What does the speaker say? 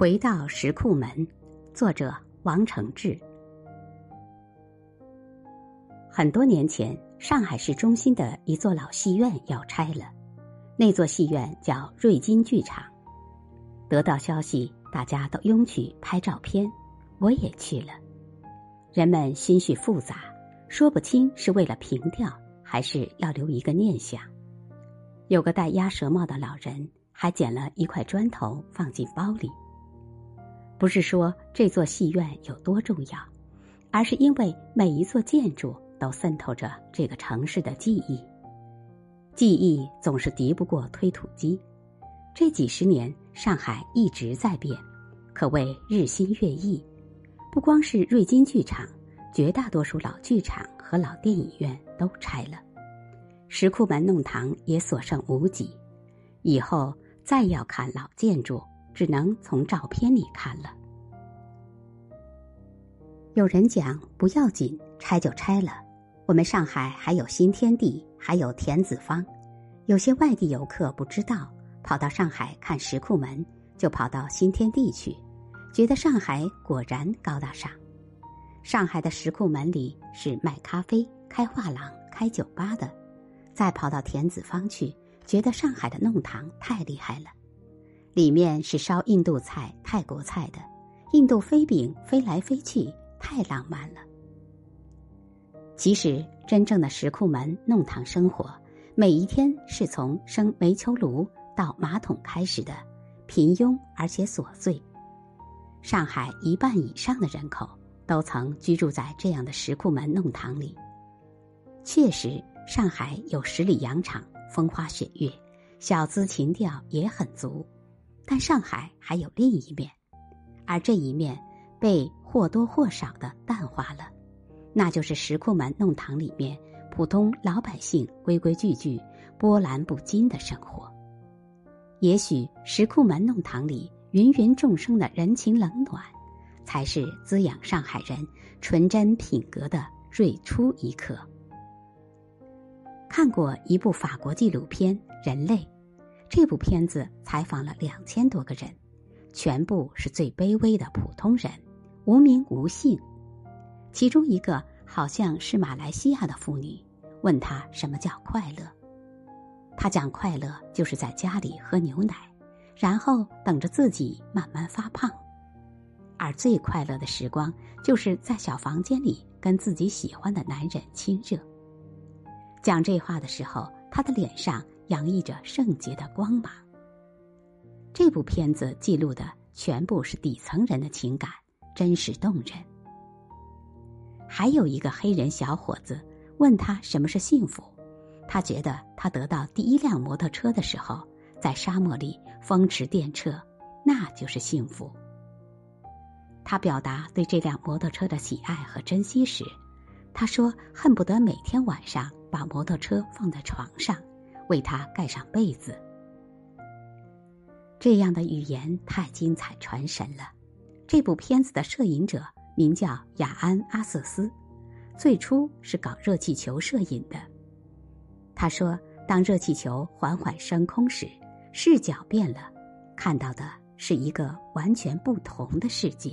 回到石库门，作者王承志。很多年前，上海市中心的一座老戏院要拆了，那座戏院叫瑞金剧场。得到消息，大家都拥去拍照片，我也去了。人们心绪复杂，说不清是为了凭吊，还是要留一个念想。有个戴鸭舌帽的老人，还捡了一块砖头放进包里。不是说这座戏院有多重要，而是因为每一座建筑都渗透着这个城市的记忆。记忆总是敌不过推土机。这几十年，上海一直在变，可谓日新月异。不光是瑞金剧场，绝大多数老剧场和老电影院都拆了。石库门弄堂也所剩无几，以后再要看老建筑，只能从照片里看了。有人讲不要紧，拆就拆了。我们上海还有新天地，还有田子坊。有些外地游客不知道，跑到上海看石库门，就跑到新天地去，觉得上海果然高大上。上海的石库门里是卖咖啡、开画廊、开酒吧的。再跑到田子坊去，觉得上海的弄堂太厉害了，里面是烧印度菜、泰国菜的，印度飞饼飞来飞去，太浪漫了。其实，真正的石库门弄堂生活，每一天是从生煤球炉到马桶开始的，平庸而且琐碎。上海一半以上的人口都曾居住在这样的石库门弄堂里，确实。上海有十里洋场，风花雪月，小资情调也很足。但上海还有另一面，而这一面被或多或少的淡化了，那就是石库门弄堂里面普通老百姓规规矩矩、波澜不惊的生活。也许石库门弄堂里芸芸众生的人情冷暖，才是滋养上海人纯真品格的最初一刻。看过一部法国纪录片《人类》，这部片子采访了两千多个人，全部是最卑微的普通人，无名无姓。其中一个好像是马来西亚的妇女，问他什么叫快乐，他讲快乐就是在家里喝牛奶，然后等着自己慢慢发胖，而最快乐的时光就是在小房间里跟自己喜欢的男人亲热。讲这话的时候，他的脸上洋溢着圣洁的光芒。这部片子记录的全部是底层人的情感，真实动人。还有一个黑人小伙子问他什么是幸福，他觉得他得到第一辆摩托车的时候，在沙漠里风驰电掣，那就是幸福。他表达对这辆摩托车的喜爱和珍惜时，他说恨不得每天晚上。把摩托车放在床上，为他盖上被子。这样的语言太精彩传神了。这部片子的摄影者名叫雅安·阿瑟斯，最初是搞热气球摄影的。他说，当热气球缓缓升空时，视角变了，看到的是一个完全不同的世界。